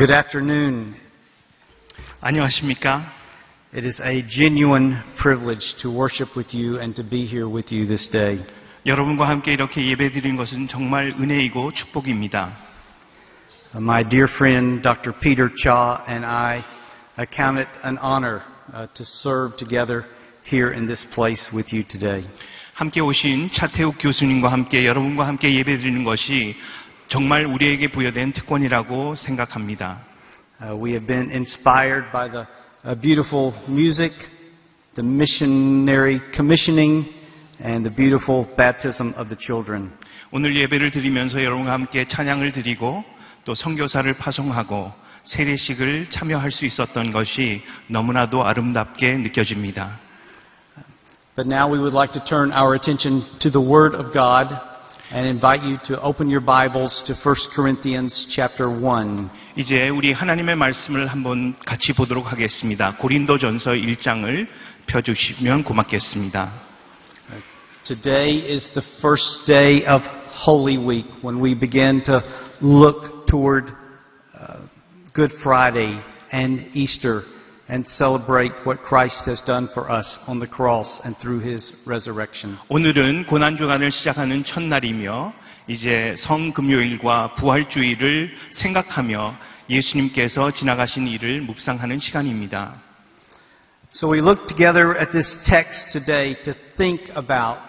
Well, good afternoon. 안녕하십니까? It is a genuine privilege to worship with you and to be here with you this day. 여러분과 함께 이렇게 예배드린 것은 정말 은혜이고 축복입니다. Uh, My dear friend Dr. Peter Cha and I account it an honor uh, to serve together here in this place with you today. 함께 오신 차태욱 교수님과 함께 여러분과 함께 예배드리는 것이 정말 우리에게 부여된 특권이라고 생각합니다. Uh, we have been inspired by the uh, beautiful music, the missionary commissioning, and the beautiful baptism of the children. 오늘 예배를 드리면서 여러분과 함께 찬양을 드리고 또 선교사를 파송하고 세례식을 참여할 수 있었던 것이 너무나도 아름답게 느껴집니다. But now we would like to turn our attention to the Word of God and invite you to open your Bibles to 1 Corinthians chapter 1. 이제 우리 하나님의 말씀을 한번 같이 보도록 하겠습니다. 고린도전서 1장을 펴주시면 고맙겠습니다. Today is the first day of Holy Week when we begin to look toward uh, Good Friday and Easter and celebrate what Christ has done for us on the cross and through His resurrection. 오늘은 고난주간을 시작하는 첫날이며 이제 성금요일과 부활주의를 생각하며 예수님께서 지나가신 일을 묵상하는 시간입니다. So we look together at this text today to think about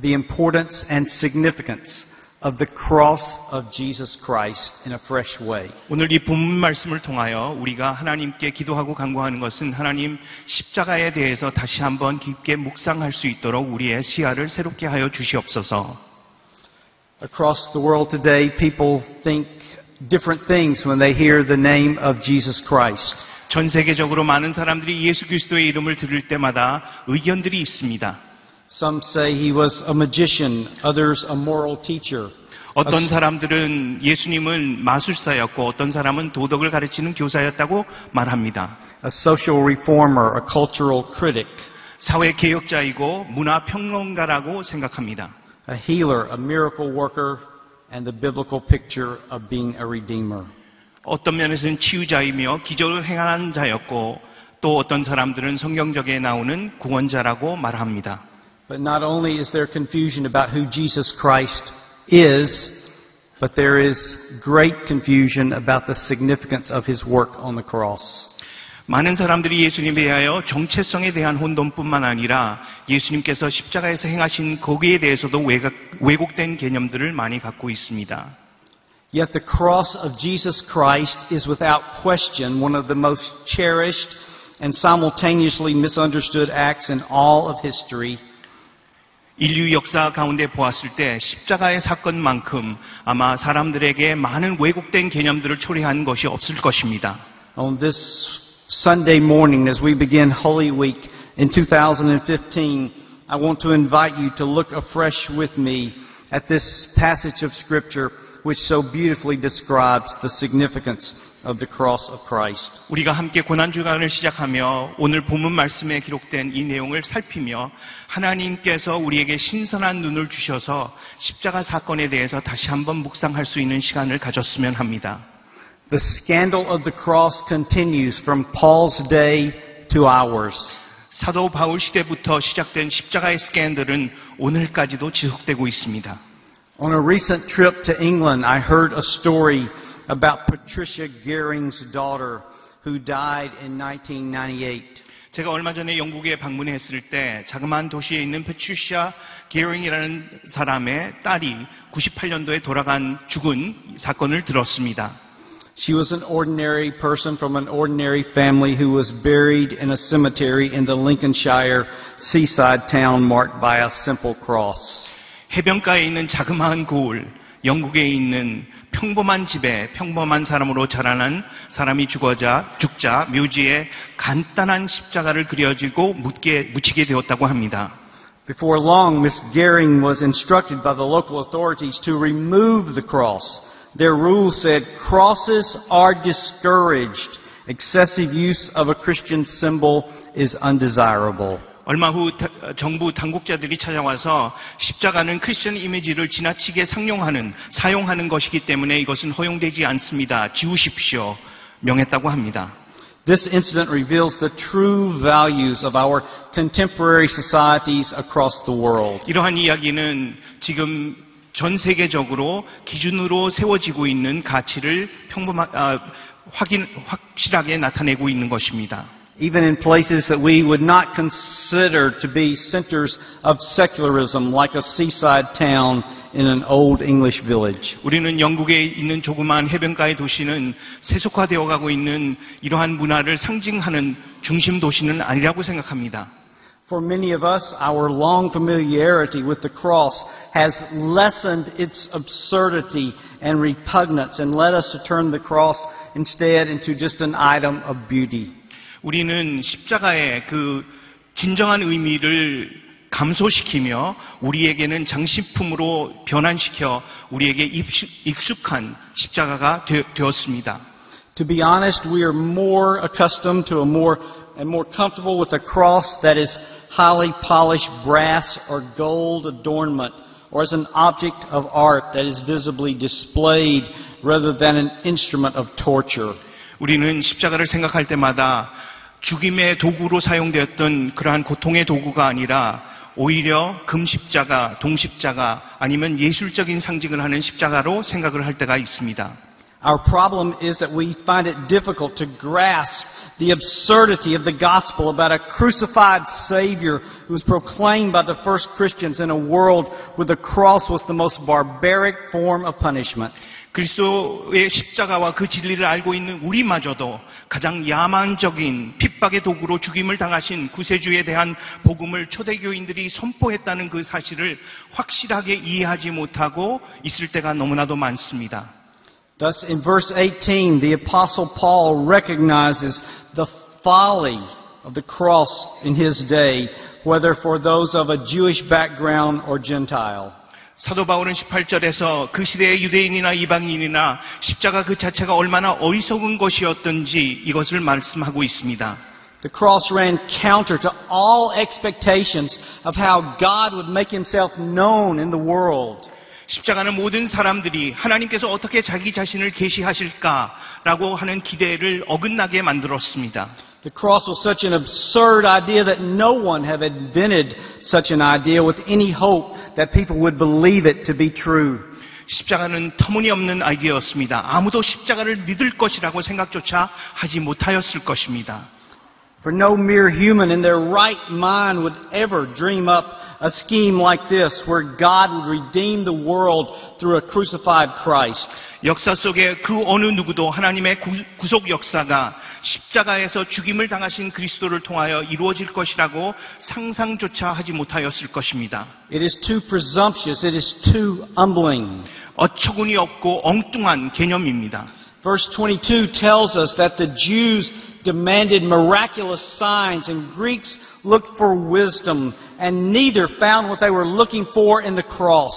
the importance and significance of the cross of Jesus Christ in a fresh way. 오늘 이 본문 말씀을 통하여 우리가 하나님께 기도하고 간구하는 것은 하나님 십자가에 대해서 다시 한번 깊게 묵상할 수 있도록 우리의 시야를 새롭게 하여 주시옵소서. Across the world today, people think different things when they hear the name of Jesus Christ. 전 세계적으로 많은 사람들이 예수 그리스도의 이름을 들을 때마다 의견들이 있습니다. Some say he was a magician, others a moral teacher. 어떤 사람들은 예수님은 마술사였고 어떤 사람은 도덕을 가르치는 교사였다고 말합니다. a social reformer, a cultural critic, 사회 개혁자이고 문화 평론가라고 생각합니다. a healer, a miracle worker, and the biblical picture of being a redeemer. 어떤 면에서는 치유자이며 기적을 행하는 자였고 또 어떤 사람들은 성경적에 나오는 구원자라고 말합니다. But not only is there confusion about who Jesus Christ is, but there is great confusion about the significance of his work on the cross. 많은 사람들이 예수님에 대하여 정체성에 대한 혼돈뿐만 아니라 예수님께서 십자가에서 행하신 거기에 대해서도 왜곡, 왜곡된 개념들을 많이 갖고 있습니다. Yet the cross of Jesus Christ is without question one of the most cherished and simultaneously misunderstood acts in all of history. 인류 역사 가운데 보았을 때 십자가의 사건만큼 아마 사람들에게 많은 왜곡된 개념들을 초래한 것이 없을 것입니다. On this Sunday morning, as we begin Holy Week in 2015, I want to invite you to look afresh with me at this passage of Scripture which so beautifully describes the significance of the cross of Christ. 우리가 함께 고난 주간을 시작하며 오늘 본문 말씀에 기록된 이 내용을 살피며 하나님께서 우리에게 신선한 눈을 주셔서 십자가 사건에 대해서 다시 한번 묵상할 수 있는 시간을 가졌으면 합니다. The scandal of the cross continues from Paul's day to ours. 사도 바울 시대부터 시작된 십자가의 스캔들은 오늘까지도 지속되고 있습니다. On a recent trip to England, I heard a story about Patricia Gering's daughter who died in 1998. 제가 얼마 전에 영국에 방문했을 때 자그마한 도시에 있는 페츄시아 게링이라는 사람의 딸이 98년도에 돌아간 죽은 사건을 들었습니다. She was an ordinary person from an ordinary family who was buried in a cemetery in the Lincolnshire seaside town marked by a simple cross. 해변가에 있는 자그마한 고을, 영국에 있는 평범한 집에 평범한 사람으로 자라난 사람이 죽어자 죽자 묘지에 간단한 십자가를 그려지고 묻게 묻히게 되었다고 합니다. Before long, Miss Gehring was instructed by the local authorities to remove the cross. Their rule said crosses are discouraged. Excessive use of a Christian symbol is undesirable. 얼마 후 다- 정부 당국자들이 찾아와서 십자가는 크리스천 이미지를 지나치게 상용하는 사용하는 것이기 때문에 이것은 허용되지 않습니다. 지우십시오. 명했다고 합니다. This incident reveals the true values of our contemporary societies across the world. 이러한 이야기는 지금 전 세계적으로 기준으로 세워지고 있는 가치를 평범하, 아, 확인, 확실하게 나타내고 있는 것입니다. Even in places that we would not consider to be centers of secularism, like a seaside town in an old English village. 우리는 영국에 있는 조그마한 해변가의 도시는 세속화되어 가고 있는 이러한 문화를 상징하는 중심 도시는 아니라고 생각합니다. For many of us, our long familiarity with the cross has lessened its absurdity and repugnance and led us to turn the cross instead into just an item of beauty. 우리는 십자가의 그 진정한 의미를 감소시키며 우리에게는 장식품으로 변환시켜 우리에게 입수- 익숙한 십자가가 되, 되었습니다. To be honest, we are more accustomed to a more and more comfortable with a cross that is highly polished brass or gold adornment or as an object of art that is visibly displayed rather than an instrument of torture. 우리는 십자가를 생각할 때마다 죽임의 도구로 사용되었던 그러한 고통의 도구가 아니라 오히려 금십자가, 동십자가 아니면 예술적인 상징을 하는 십자가로 생각을 할 때가 있습니다. Our problem is that we find it difficult to grasp the absurdity of the gospel about a crucified Savior who was proclaimed by the first Christians in a world where the cross was the most barbaric form of punishment. 그리스도의 십자가와 그 진리를 알고 있는 우리마저도 가장 야만적인 핍박의 도구로 죽임을 당하신 구세주에 대한 복음을 초대교인들이 선포했다는 그 사실을 확실하게 이해하지 못하고 있을 때가 너무나도 많습니다. Thus, in verse 18, the Apostle Paul recognizes the folly of the cross in his day, whether for those of a Jewish background or Gentile. 사도 바울은 18절에서 그 시대의 유대인이나 이방인이나 십자가 그 자체가 얼마나 어리석은 것이었던지 이것을 말씀하고 있습니다. The cross ran counter to all expectations of how God would make himself known in the world. 십자가는 모든 사람들이 하나님께서 어떻게 자기 자신을 계시하실까라고 하는 기대를 어긋나게 만들었습니다. The cross was such an absurd idea that no one have invented such an idea with any hope that people would believe it to be true. 십자가는 터무니없는 아이디어였습니다. 아무도 십자가를 믿을 것이라고 생각조차 하지 못하였을 것입니다. For no mere human in their right mind would ever dream up a scheme like this where God would redeem the world through a crucified Christ. 역사 속에 그 어느 누구도 하나님의 구- 구속 역사가 십자가에서 죽임을 당하신 그리스도를 통하여 이루어질 것이라고 상상조차 하지 못하였을 것입니다. It is too presumptuous. It is too humbling. 어처구니 없고 엉뚱한 개념입니다. Verse 22 tells us that the Jews demanded miraculous signs and Greeks looked for wisdom and neither found what they were looking for in the cross.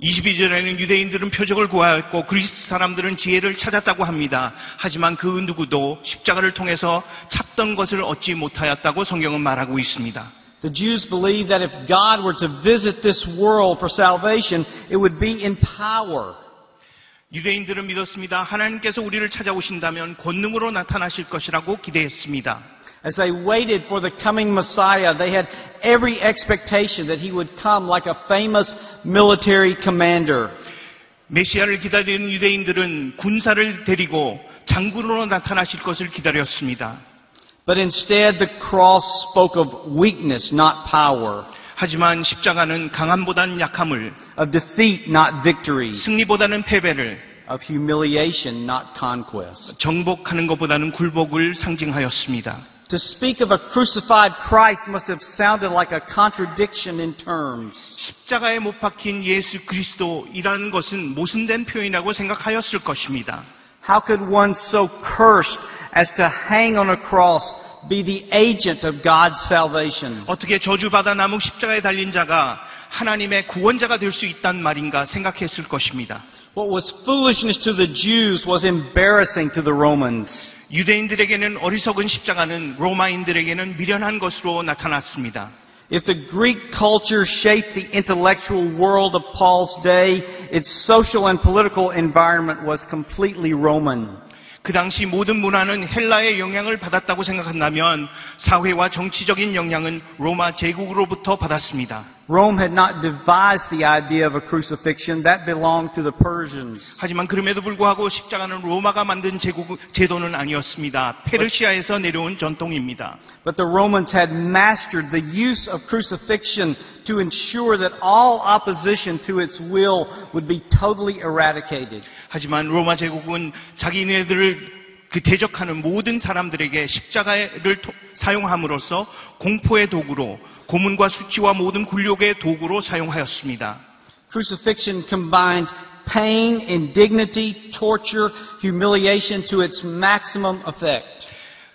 22절에는 유대인들은 표적을 구하였고 그리스 사람들은 지혜를 찾았다고 합니다. 하지만 그 누구도 십자가를 통해서 찾던 것을 얻지 못하였다고 성경은 말하고 있습니다. The Jews believed that if God were to visit this world for salvation, it would be in power. 유대인들은 믿었습니다. 하나님께서 우리를 찾아오신다면 권능으로 나타나실 것이라고 기대했습니다. As they waited for the coming Messiah, they had every expectation that he would come like a famous military commander. 메시아를 기다리는 유대인들은 군사를 데리고 장군으로 나타나실 것을 기다렸습니다. But instead, the cross spoke of weakness, not power, 하지만 십자가는 강함보다는 약함을, of defeat, not victory, 승리보다는 패배를, of humiliation, not conquest. 정복하는 것보다는 굴복을 상징하였습니다. To speak of a crucified Christ must have sounded like a contradiction in terms. 십자가에 못 박힌 예수 그리스도이라는 것은 모순된 표현이라고 생각하였을 것입니다. How could one so cursed as to hang on a cross be the agent of God's salvation? 어떻게 저주받아 나무 십자가에 달린 자가 하나님의 구원자가 될 수 있단 말인가 생각했을 것입니다. What was foolishness to the Jews was embarrassing to the Romans. 유대인들에게는 어리석은 십자가는 로마인들에게는 미련한 것으로 나타났습니다. If the Greek culture shaped the intellectual world of Paul's day, its social and political environment was completely Roman. 그 당시 모든 문화는 헬라의 영향을 받았다고 생각한다면 사회와 정치적인 영향은 로마 제국으로부터 받았습니다. Rome had not devised the idea of a crucifixion. That belonged to the Persians. 하지만 그럼에도 불구하고 십자가는 로마가 만든 제국, 제도는 아니었습니다. 페르시아에서 내려온 전통입니다. But the Romans had mastered the use of crucifixion to ensure that all opposition to its will would be totally eradicated. 하지만 로마 제국은 자기네들을 그 대적하는 모든 사람들에게 십자가를 토- 사용함으로써 공포의 도구로 고문과 수치와 모든 굴욕의 도구로 사용하였습니다. Crucifixion combined pain, indignity, torture, humiliation to its maximum effect.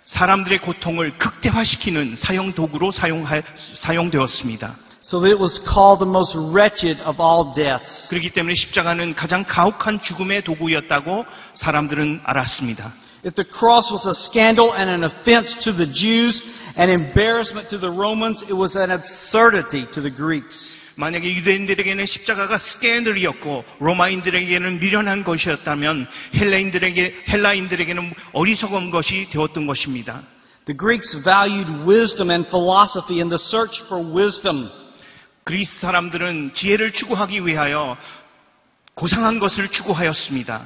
사람들의 고통을 극대화시키는 사용 도구로 사용하, 사용되었습니다. So that it was called the most wretched of all deaths. 그렇기 때문에 십자가는 가장 가혹한 죽음의 도구였다고 사람들은 알았습니다. If the cross was a scandal and an offense to the Jews, an embarrassment to the Romans, it was an absurdity to the Greeks. 만약에 유대인들에게는 십자가가 스캔들이었고 로마인들에게는 미련한 것이었다면 헬라인들에게 헬라인들에게는 어리석은 것이 되었던 것입니다. The Greeks valued wisdom and philosophy in the search for wisdom. 그리스 사람들은 지혜를 추구하기 위하여 고상한 것을 추구하였습니다.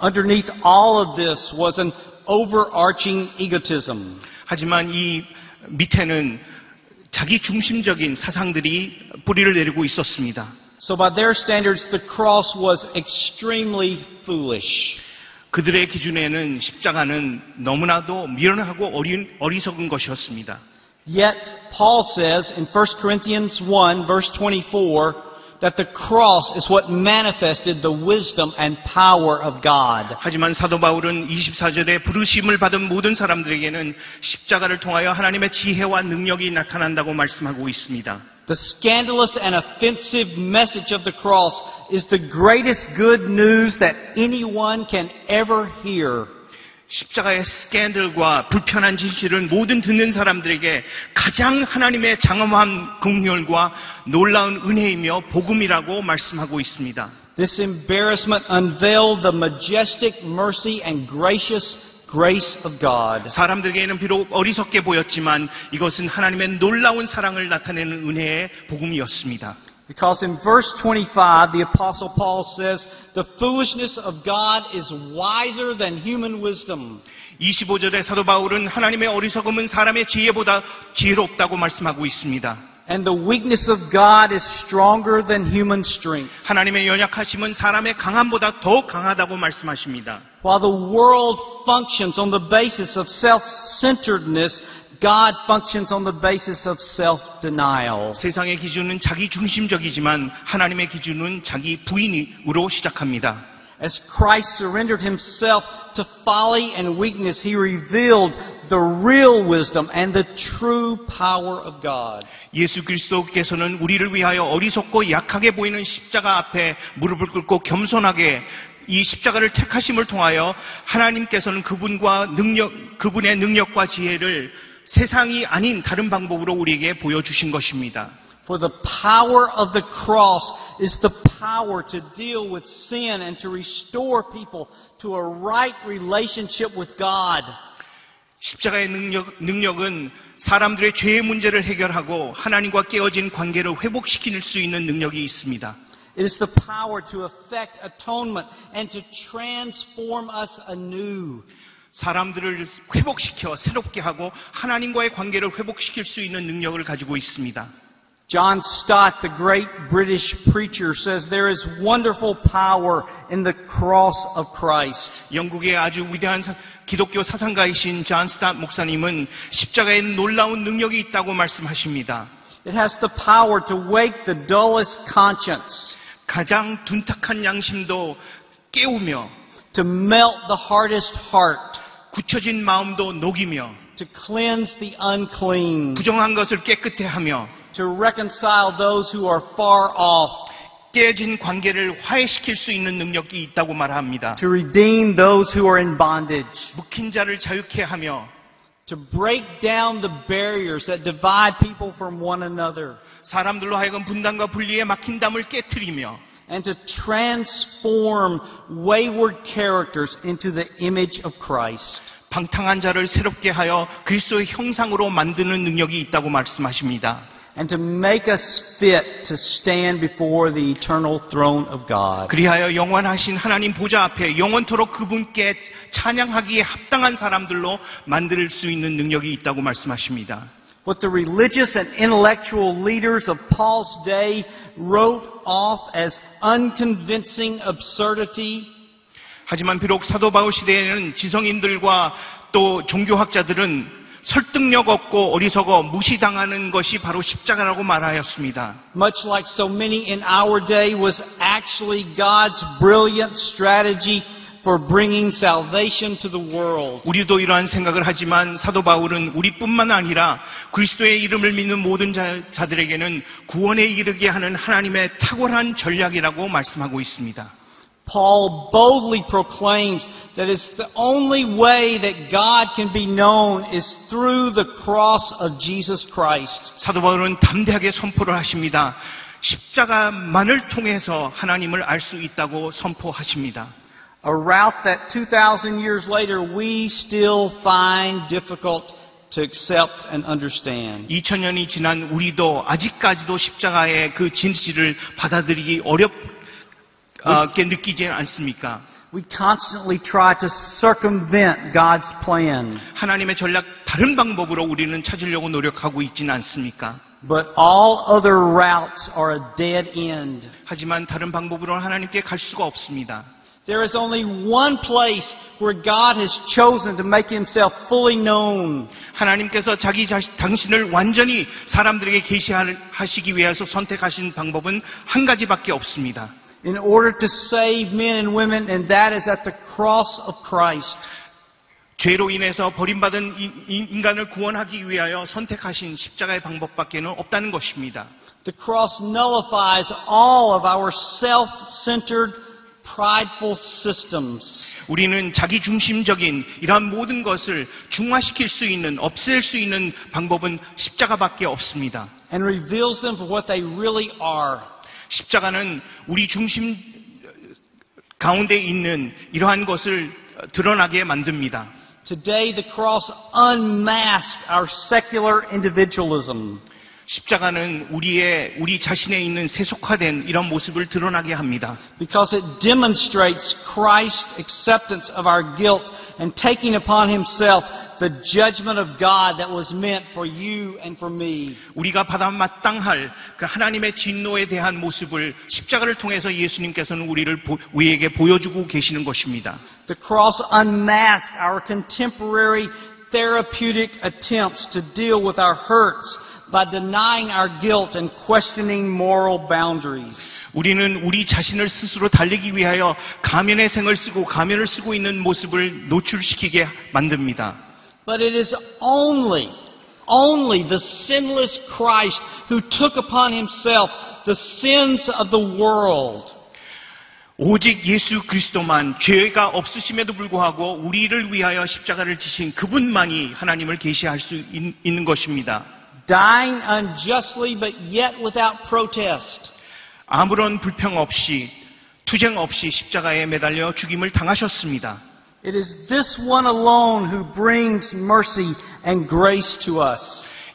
Underneath all of this was an overarching egotism. 하지만 이 밑에는 자기 중심적인 사상들이 뿌리를 내리고 있었습니다. So by their standards, the cross was extremely foolish. 그들의 기준에는 십자가는 너무나도 미련하고 어린, 어리석은 것이었습니다. Yet, Paul says in 1 Corinthians 1 verse 24 that the cross is what manifested the wisdom and power of God. 하지만 사도 바울은 24절에 부르심을 받은 모든 사람들에게는 십자가를 통하여 하나님의 지혜와 능력이 나타난다고 말씀하고 있습니다. The scandalous and offensive message of the cross is the greatest good news that anyone can ever hear. 십자가의 스캔들과 불편한 진실은 모든 듣는 사람들에게 가장 하나님의 장엄한 긍휼과 놀라운 은혜이며 복음이라고 말씀하고 있습니다. This embarrassment unveiled the majestic mercy and gracious grace of God. 사람들에게는 비록 어리석게 보였지만 이것은 하나님의 놀라운 사랑을 나타내는 은혜의 복음이었습니다. Because in verse 25, the apostle Paul says, the foolishness of God is wiser than human wisdom. 25절에 사도 바울은 하나님의 어리석음은 사람의 지혜보다 지혜롭다고 말씀하고 있습니다. And the weakness of God is stronger than human strength. 하나님의 연약하심은 사람의 강함보다 더 강하다고 말씀하십니다. While the world functions on the basis of self-centeredness, God functions on the basis of self-denial. 세상의 기준은 자기 중심적이지만 하나님의 기준은 자기 부인으로 시작합니다. As Christ surrendered himself to folly and weakness, he revealed the real wisdom and the true power of God. 예수 그리스도께서는 우리를 위하여 어리석고 약하게 보이는 십자가 앞에 무릎을 꿇고 겸손하게 이 십자가를 택하심을 통하여 하나님께서는 그분과 능력, 그분의 능력과 지혜를 세상이 아닌 다른 방법으로 우리에게 보여주신 것입니다. For the power of the cross is the power to deal with sin and to restore people to a right relationship with God. 십자가의 능력, 능력은 사람들의 죄의 문제를 해결하고 하나님과 깨어진 관계를 회복시킬 수 있는 능력이 있습니다. It is the power to effect atonement and to transform us anew. 사람들을 회복시켜 새롭게 하고 하나님과의 관계를 회복시킬 수 있는 능력을 가지고 있습니다. John Stott, the great British preacher, says there is wonderful power in the cross of Christ. 영국의 아주 위대한 사- 기독교 사상가이신 존 스ታት 목사님은 십자가에 놀라운 능력이 있다고 말씀하십니다. It has the power to wake the dullest conscience, 가장 둔탁한 양심도 깨우며 to melt the hardest heart, 굳혀진 마음도 녹이며 to cleanse the unclean, 부정한 것을 깨끗해 하며 to reconcile those who are far off, 깨진 관계를 화해시킬 수 있는 능력이 있다고 말합니다. to redeem those who are in bondage, 묵힌 자를 자유케 하며 to break down the barriers that divide people from one another, 사람들로 하여금 분단과 분리에 막힌 담을 깨뜨리며 and to transform wayward characters into the image of Christ. 방탕한 자를 새롭게 하여 그리스도의 형상으로 만드는 능력이 있다고 말씀하십니다. and to make us fit to stand before the eternal throne of God. 그리하여 영원하신 하나님 보좌 앞에 영원토록 그분께 찬양하기에 합당한 사람들로 만들 수 있는 능력이 있다고 말씀하십니다. What the religious and intellectual leaders of Paul's day wrote off as unconvincing absurdity 하지만 비록 사도 바울 시대에는 지성인들과 또 종교학자들은 설득력 없고 어리석어 무시당하는 것이 바로 십자가라고 말하였습니다. much like so many in our day, was actually God's brilliant strategy for bringing salvation to the world. 우리도 이러한 생각을 하지만 사도 바울은 우리뿐만 아니라 그리스도의 이름을 믿는 모든 자, 자들에게는 구원에 이르게 하는 하나님의 탁월한 전략이라고 말씀하고 있습니다. Paul boldly proclaims that it's the only way that God can be known is through the cross of Jesus Christ. 사도 바울은 담대하게 선포를 하십니다. 십자가만을 통해서 하나님을 알 수 있다고 선포하십니다. A route that 2,000 years later we still find difficult to accept and understand. 2000년이 지난 우리도 아직까지도 십자가의 그 진실을 받아들이기 어렵게 느끼지 않습니까? We constantly try to circumvent God's plan, 하나님의 전략 다른 방법으로 우리는 찾으려고 노력하고 있지는 않습니까? but all other routes are a dead end. 하지만 다른 방법으로는 하나님께 갈 수가 없습니다. There is only one place where God has chosen to make himself fully known. 하나님께서 자기 자신, 당신을 완전히 사람들에게 계시하시기 위해서 선택하신 방법은 한 가지밖에 없습니다. in order to save men and women, and that is at the cross of Christ. 죄로 인해서 버림받은 이- 이 인간을 구원하기 위하여 선택하신 십자가의 방법밖에는 없다는 것입니다. The cross nullifies all of our self-centered, prideful systems. 우리는 자기 중심적인 이러한 모든 것을 중화시킬 수 있는, 없앨 수 있는 방법은 십자가밖에 없습니다. and reveals them for what they really are. 십자가는 우리 중심 가운데 있는 이러한 것을 드러나게 만듭니다. Today, the cross unmasks our secular individualism. 십자가는 우리의 우리 자신에 있는 세속화된 이런 모습을 드러나게 합니다. because it demonstrates Christ's acceptance of our guilt and taking upon himself the judgment of God that was meant for you and for me. 우리가 받아 마땅할 그 하나님의 진노에 대한 모습을 십자가를 통해서 예수님께서는 우리를 보- 우리에게 보여주고 계시는 것입니다. The cross unmasks our contemporary therapeutic attempts to deal with our hurts by denying our guilt and questioning moral boundaries. 우리는 우리 자신을 스스로 달리기 위하여 가면의 생을 쓰고 가면을 쓰고 있는 모습을 노출시키게 만듭니다. But it is only, only the sinless Christ who took upon himself the sins of the world. 오직 예수 그리스도만 죄가 없으심에도 불구하고 우리를 위하여 십자가를 지신 그분만이 하나님을 계시할 수 있- 있는 것입니다. dying unjustly but yet without protest. 아무런 불평 없이 투쟁 없이 십자가에 매달려 죽임을 당하셨습니다. It is this one alone who brings mercy and grace to us.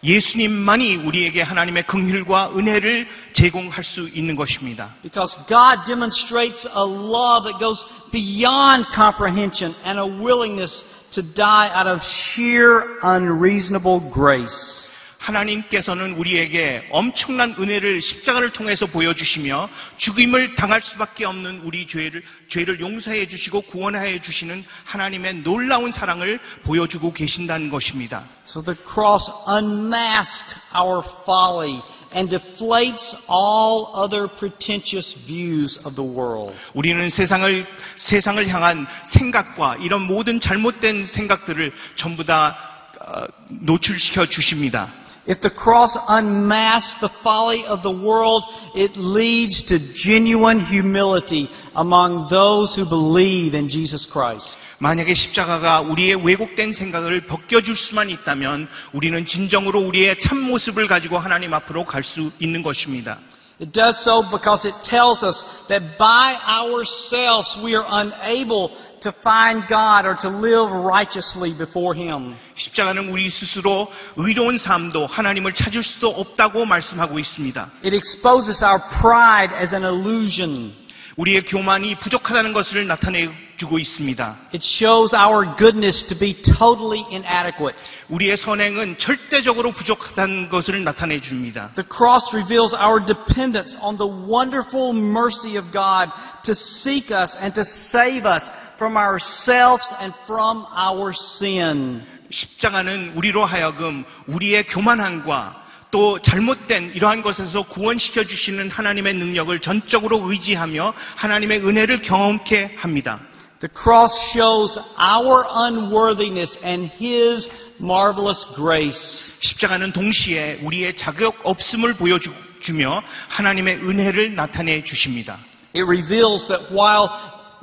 예수님만이 우리에게 하나님의 긍휼과 은혜를 제공할 수 있는 것입니다. Because God demonstrates a love that goes beyond comprehension and a willingness to die out of sheer unreasonable grace. 하나님께서는 우리에게 엄청난 은혜를 십자가를 통해서 보여주시며 죽임을 당할 수밖에 없는 우리 죄를, 죄를 용서해 주시고 구원해 주시는 하나님의 놀라운 사랑을 보여주고 계신다는 것입니다. So the cross unmasks our folly and deflates all other pretentious views of the world. 우리는 세상을, 세상을 향한 생각과 이런 모든 잘못된 생각들을 전부 다 어, 노출시켜 주십니다. If the cross unmasks the folly of the world, it leads to genuine humility among those who believe in Jesus Christ. 만약에 십자가가 우리의 왜곡된 생각을 벗겨줄 수만 있다면 우리는 진정으로 우리의 참 모습을 가지고 하나님 앞으로 갈 수 있는 것입니다. It does so because it tells us that by ourselves we are unable to find God or to live righteously before Him. 십자가는 우리 스스로 의로운 삶도 하나님을 찾을 수도 없다고 말씀하고 있습니다. It exposes our pride as an illusion. 우리의 교만이 부족하다는 것을 나타내 주고 있습니다. It shows our goodness to be totally inadequate. 우리의 선행은 절대적으로 부족하다는 것을 나타내 줍니다. The cross reveals our dependence on the wonderful mercy of God to seek us and to save us from ourselves and from our sin. 십자가는 우리로 하여금 우리의 교만함과 또 잘못된 이러한 것에서 구원시켜 주시는 하나님의 능력을 전적으로 의지하며 하나님의 은혜를 경험케 합니다. The cross shows our unworthiness and His marvelous grace. 십자가는 동시에 우리의 자격 없음을 보여주며 하나님의 은혜를 나타내 주십니다. It reveals that while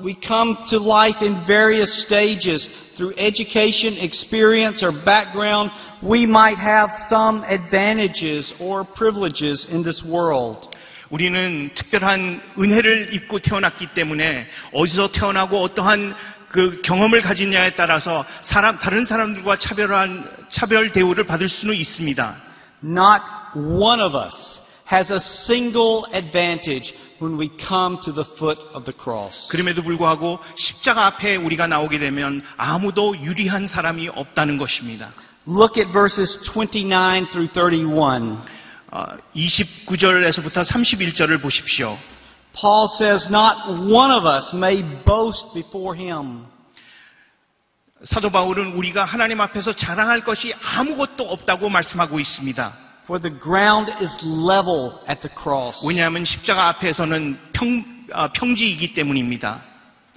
we come to life in various stages through education, experience, or background, we might have some advantages or privileges in this world. 우리는 특별한 은혜를 입고 태어났기 때문에 어디서 태어나고 어떠한 그 경험을 가지냐에 따라서 사람, 다른 사람들과 차별한, 차별 대우를 받을 수는 있습니다. Not one of us has a single advantage when we come to the foot of the cross. 그럼에도 불구하고 십자가 앞에 우리가 나오게 되면 아무도 유리한 사람이 없다는 것입니다. Look at verses 29 through 31. 어, 29절에서부터 31절을 보십시오. Paul says, Not one of us may boast before him. 사도 바울은 우리가 하나님 앞에서 자랑할 것이 아무것도 없다고 말씀하고 있습니다. For the ground is level at the cross. 왜냐하면 십자가 앞에서는 평, 아, 평지이기 때문입니다.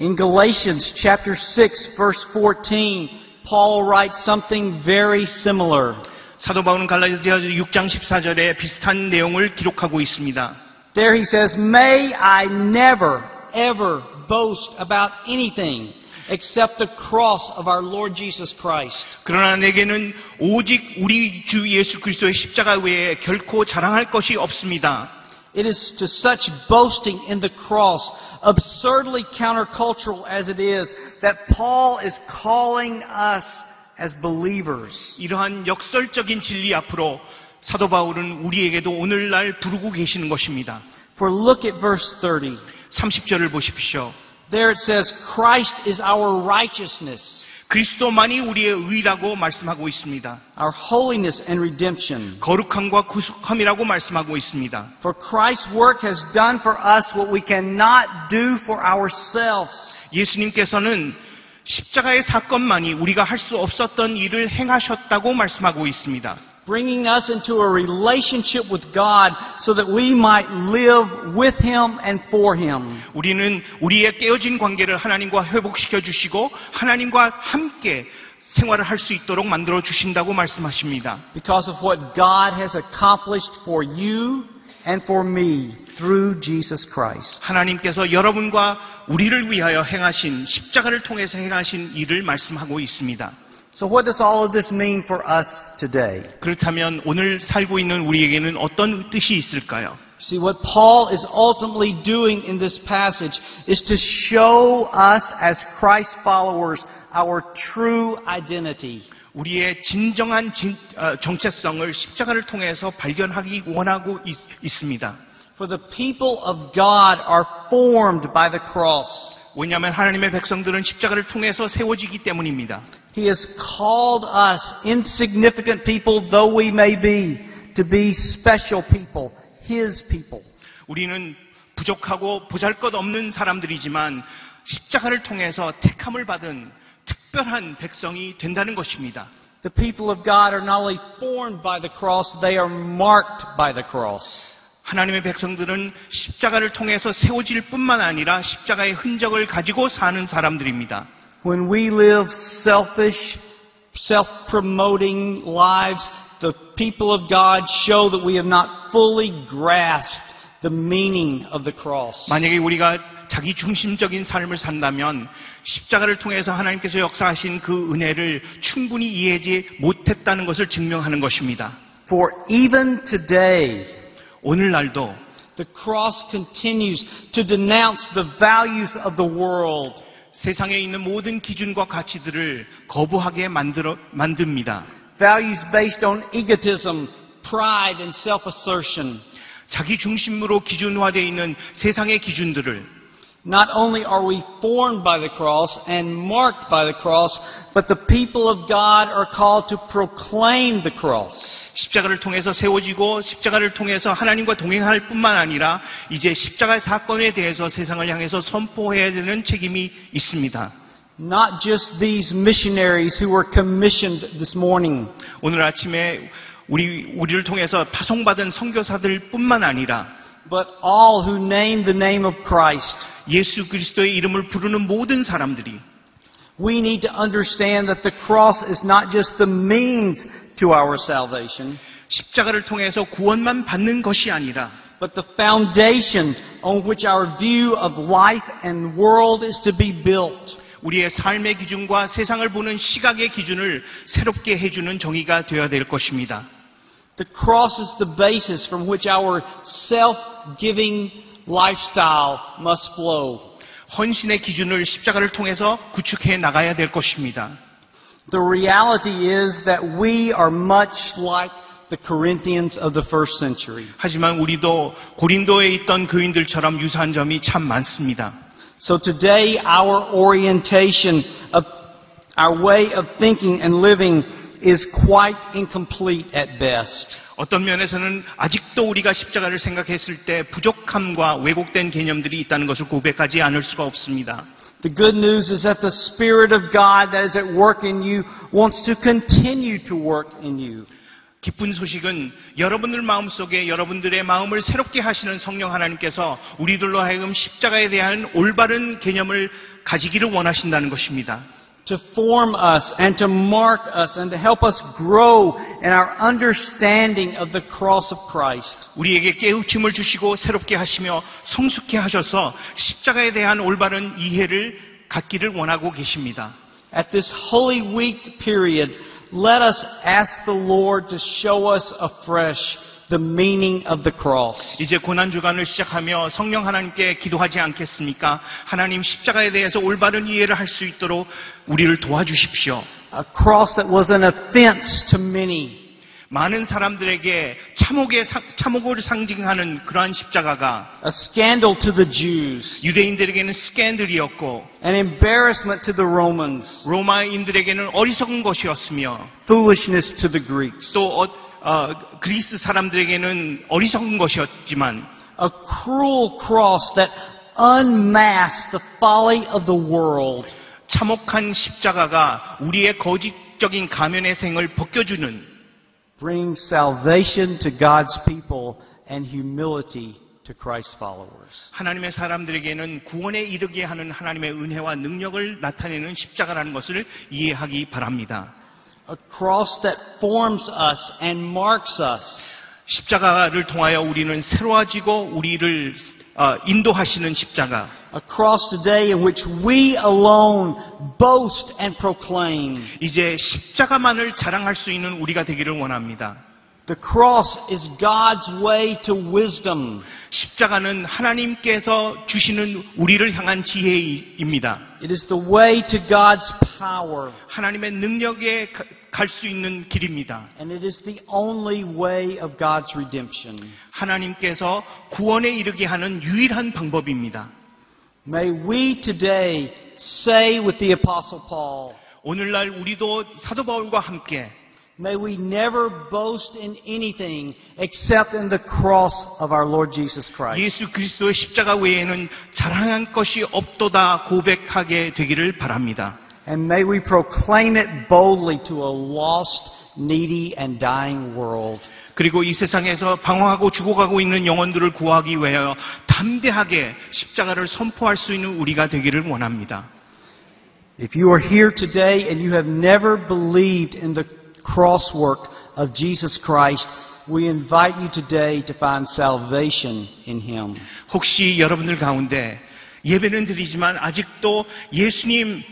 In Galatians chapter 6 verse 14, Paul writes something very similar. 사도 바울은 갈라디아 6장 14절에 비슷한 내용을 기록하고 있습니다. There he says, May I never, ever boast about anything except the cross of our Lord Jesus Christ. 그러나 내게는 오직 우리 주 예수 그리스도의 십자가 외에 결코 자랑할 것이 없습니다. It is to such boasting in the cross, absurdly countercultural as it is, that Paul is calling us as believers. 이러한 역설적인 진리 앞으로 사도 바울은 우리에게도 오늘날 부르고 계시는 것입니다. For look at verse 30. 30절을 보십시오. There it says, Christ is our righteousness, 그리스도만이 우리의 의라고 말씀하고 있습니다. our holiness and redemption. 거룩함과 구속함이라고 말씀하고 있습니다. For Christ's work has done for us what we cannot do for ourselves. 예수님께서는 십자가의 사건만이 우리가 할 수 없었던 일을 행하셨다고 말씀하고 있습니다. Bringing us into a relationship with God so that we might live with Him and for Him. 우리는 우리의 깨어진 관계를 하나님과 회복시켜 주시고 하나님과 함께 생활을 할 수 있도록 만들어 주신다고 말씀하십니다. Because of what God has accomplished for you and for me through Jesus Christ. 하나님께서 여러분과 우리를 위하여 행하신 십자가를 통해서 행하신 일을 말씀하고 있습니다. So what does all of this mean for us today? 그렇다면 오늘 살고 있는 우리에게는 어떤 뜻이 있을까요? See, what Paul is ultimately doing in this passage is to show us as Christ followers our true identity. 우리의 진정한 진- 어, 정체성을 십자가를 통해서 발견하기 원하고 있, 있습니다. For the people of God are formed by the cross. 왜냐하면 하나님의 백성들은 십자가를 통해서 세워지기 때문입니다. He has called us, insignificant people though we may be, to be special people, His people. 우리는 부족하고 보잘것없는 사람들이지만 십자가를 통해서 택함을 받은 특별한 백성이 된다는 것입니다. The people of God are not only formed by the cross, they are marked by the cross. 하나님의 백성들은 십자가를 통해서 세워질 뿐만 아니라 십자가의 흔적을 가지고 사는 사람들입니다. When we live selfish, self-promoting lives, the people of God show that we have not fully grasped the meaning of the cross. 만약에 우리가 자기 중심적인 삶을 산다면 십자가를 통해서 하나님께서 역사하신 그 은혜를 충분히 이해하지 못했다는 것을 증명하는 것입니다. For even today, 오늘날도 The cross continues to denounce the values of the world. 세상에 있는 모든 기준과 가치들을 거부하게 만들어, 만듭니다. Values based on egotism, pride, and self-assertion. 자기 중심으로 기준화되어 있는 세상의 기준들을 Not only are we formed by the cross and marked by the cross, but the people of God are called to proclaim the cross. 십자가를 통해서 세워지고 십자가를 통해서 하나님과 동행할 뿐만 아니라 이제 십자가 사건에 대해서 세상을 향해서 선포해야 되는 책임이 있습니다. Not just these missionaries who were commissioned this morning, 오늘 아침에 우리 우리를 통해서 파송받은 선교사들 뿐만 아니라 but all who name the name of Christ. 예수 그리스도의 이름을 부르는 모든 사람들이 We need to understand that the cross is not just the means to our salvation, 십자가를 통해서 구원만 받는 것이 아니라 but the foundation on which our view of life and world is to be built. 우리의 삶의 기준과 세상을 보는 시각의 기준을 새롭게 해주는 정의가 되어야 될 것입니다. The cross is the basis from which our self-giving lifestyle must flow. 헌신의 기준을 십자가를 통해서 구축해 나가야 될 것입니다. The reality is that we are much like the Corinthians of the first century. 하지만 우리도 고린도에 있던 교인들처럼 유사한 점이 참 많습니다. So today our orientation of our way of thinking and living is quite incomplete at best. 어떤 면에서는 아직도 우리가 십자가를 생각했을 때 부족함과 왜곡된 개념들이 있다는 것을 고백하지 않을 수가 없습니다. The good news is that the Spirit of God that is at work in you wants to continue to work in you. 기쁜 소식은 여러분들 마음속에 여러분들의 마음을 새롭게 하시는 성령 하나님께서 우리들로 하여금 십자가에 대한 올바른 개념을 가지기를 원하신다는 것입니다. To form us and to mark us and to help us grow in our understanding of the cross of Christ. 우리에게 깨우침을 주시고 새롭게 하시며 성숙해 하셔서 십자가에 대한 올바른 이해를 갖기를 원하고 계십니다. At this Holy Week period, let us ask the Lord to show us afresh the meaning of the cross. 이제 고난 주간을 시작하며 성령 하나님께 기도하지 않겠습니까? 하나님 십자가에 대해서 올바른 이해를 할 수 있도록 우리를 도와주십시오. A cross that was an offense to many. 많은 사람들에게 참혹의 상- 참혹을 상징하는 그러한 십자가가 A scandal to the Jews. 유대인들에게는 스캔들이었고 An embarrassment to the Romans. 로마인들에게는 어리석은 것이었으며 Foolishness to the Greeks. 또 어, 어, 그리스 사람들에게는 어리석은 것이었지만 A cruel cross that unmasked the folly of the world. 참혹한 십자가가 우리의 거짓적인 가면의 생을 벗겨주는 Bring salvation to God's people and humility to Christ's followers. 하나님의 사람들에게는 구원에 이르게 하는 하나님의 은혜와 능력을 나타내는 십자가라는 것을 이해하기 바랍니다. A cross that forms us and marks us. 십자가를 통하여 우리는 새로워지고 우리를 어, 인도하시는 십자가. A cross today in which we alone boast and proclaim. 이제 십자가만을 자랑할 수 있는 우리가 되기를 원합니다. The cross is God's way to wisdom. 십자가는 하나님께서 주시는 우리를 향한 지혜입니다. It is the way to God's power. 하나님의 능력에 갈 수 있는 길입니다. And it is the only way of God's redemption. 하나님께서 구원에 이르게 하는 유일한 방법입니다. May we today say with the Apostle Paul, 오늘날 우리도 사도 바울과 함께 May we never boast in anything except in the cross of our Lord Jesus Christ. 예수 그리스도의 십자가 외에는 자랑할 것이 없도다 고백하게 되기를 바랍니다. And may we proclaim it boldly to a lost, needy, and dying world. 그리고 이 세상에서 방황하고 죽어가고 있는 영혼들을 구하기 위하여 담대하게 십자가를 선포할 수 있는 우리가 되기를 원합니다. If you are here today and you have never believed in the cross work of Jesus Christ, we invite you today to find salvation in Him. 혹시 여러분들 가운데 예배는 드리지만 아직도 예수님,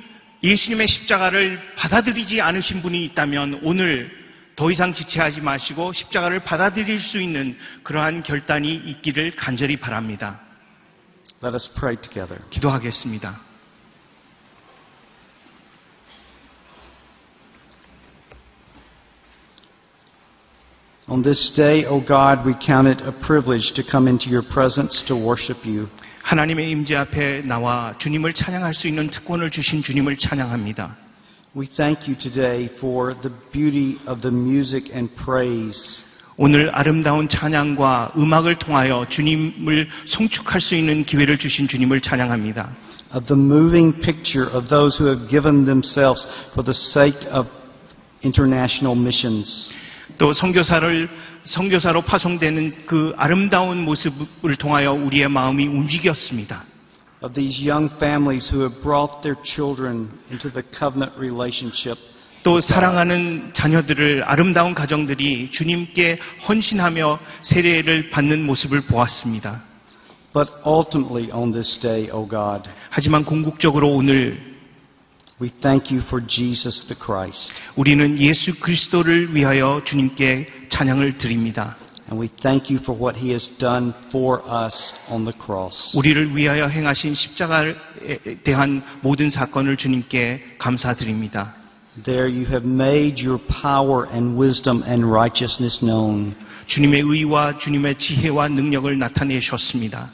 예수님의 십자가를 받아들이지 않으신 분이 있다면 오늘 더 이상 지체하지 마시고 십자가를 받아들일 수 있는 그러한 결단이 있기를 간절히 바랍니다. Let us pray together. 기도하겠습니다. On this day, O God, we count it a privilege to come into your presence to worship you. 하나님의 임재 앞에 나와 주님을 찬양할 수 있는 특권을 주신 주님을 찬양합니다. We thank you today for the beauty of the music and praise. 오늘 아름다운 찬양과 음악을 통하여 주님을 송축할 수 있는 기회를 주신 주님을 찬양합니다. of the moving picture of those who have given themselves for the sake of international missions. 또 선교사를 선교사로 파송되는 그 아름다운 모습을 통하여 우리의 마음이 움직였습니다. Of these young families who have brought their children into the covenant relationship. 또 사랑하는 자녀들을 아름다운 가정들이 주님께 헌신하며 세례를 받는 모습을 보았습니다. But ultimately on this day, O God, 하지만 궁극적으로 오늘 we thank you for Jesus the Christ. 우리는 예수 그리스도를 위하여 주님께 찬양을 드립니다. And we thank you for what he has done for us on the cross. 우리를 위하여 행하신 십자가에 대한 모든 사건을 주님께 감사드립니다. There you have made your power and wisdom and righteousness known. 주님의 의와 주님의 지혜와 능력을 나타내셨습니다.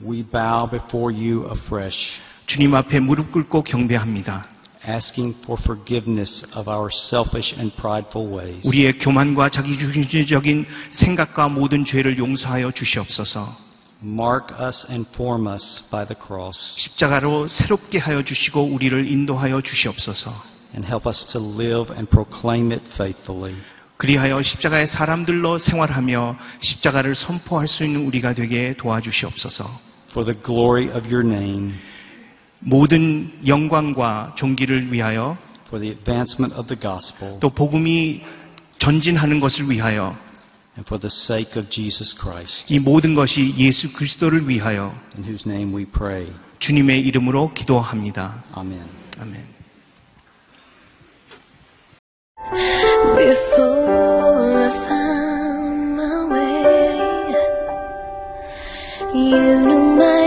We bow before you afresh. 주님 앞에 무릎 꿇고 경배합니다. asking for forgiveness of our selfish and prideful ways. 우리의 교만과 자기중심적인 생각과 모든 죄를 용서하여 주시옵소서. Mark us and form us by the cross 십자가로 새롭게 하여 주시고 우리를 인도하여 주시옵소서. and help us to live and proclaim it faithfully. 그리하여 십자가의 사람들로 생활하며 십자가를 선포할 수 있는 우리가 되게 도와주시옵소서. For the glory of your name, 모든 영광과 존귀를 위하여 for the advancement of the gospel, 또 복음이 전진하는 것을 위하여 and for the sake of Jesus Christ, 이 모든 것이 예수 그리스도를 위하여 in whose name we pray. 주님의 이름으로 기도합니다. Amen. 아멘. Before I found my way, you knew my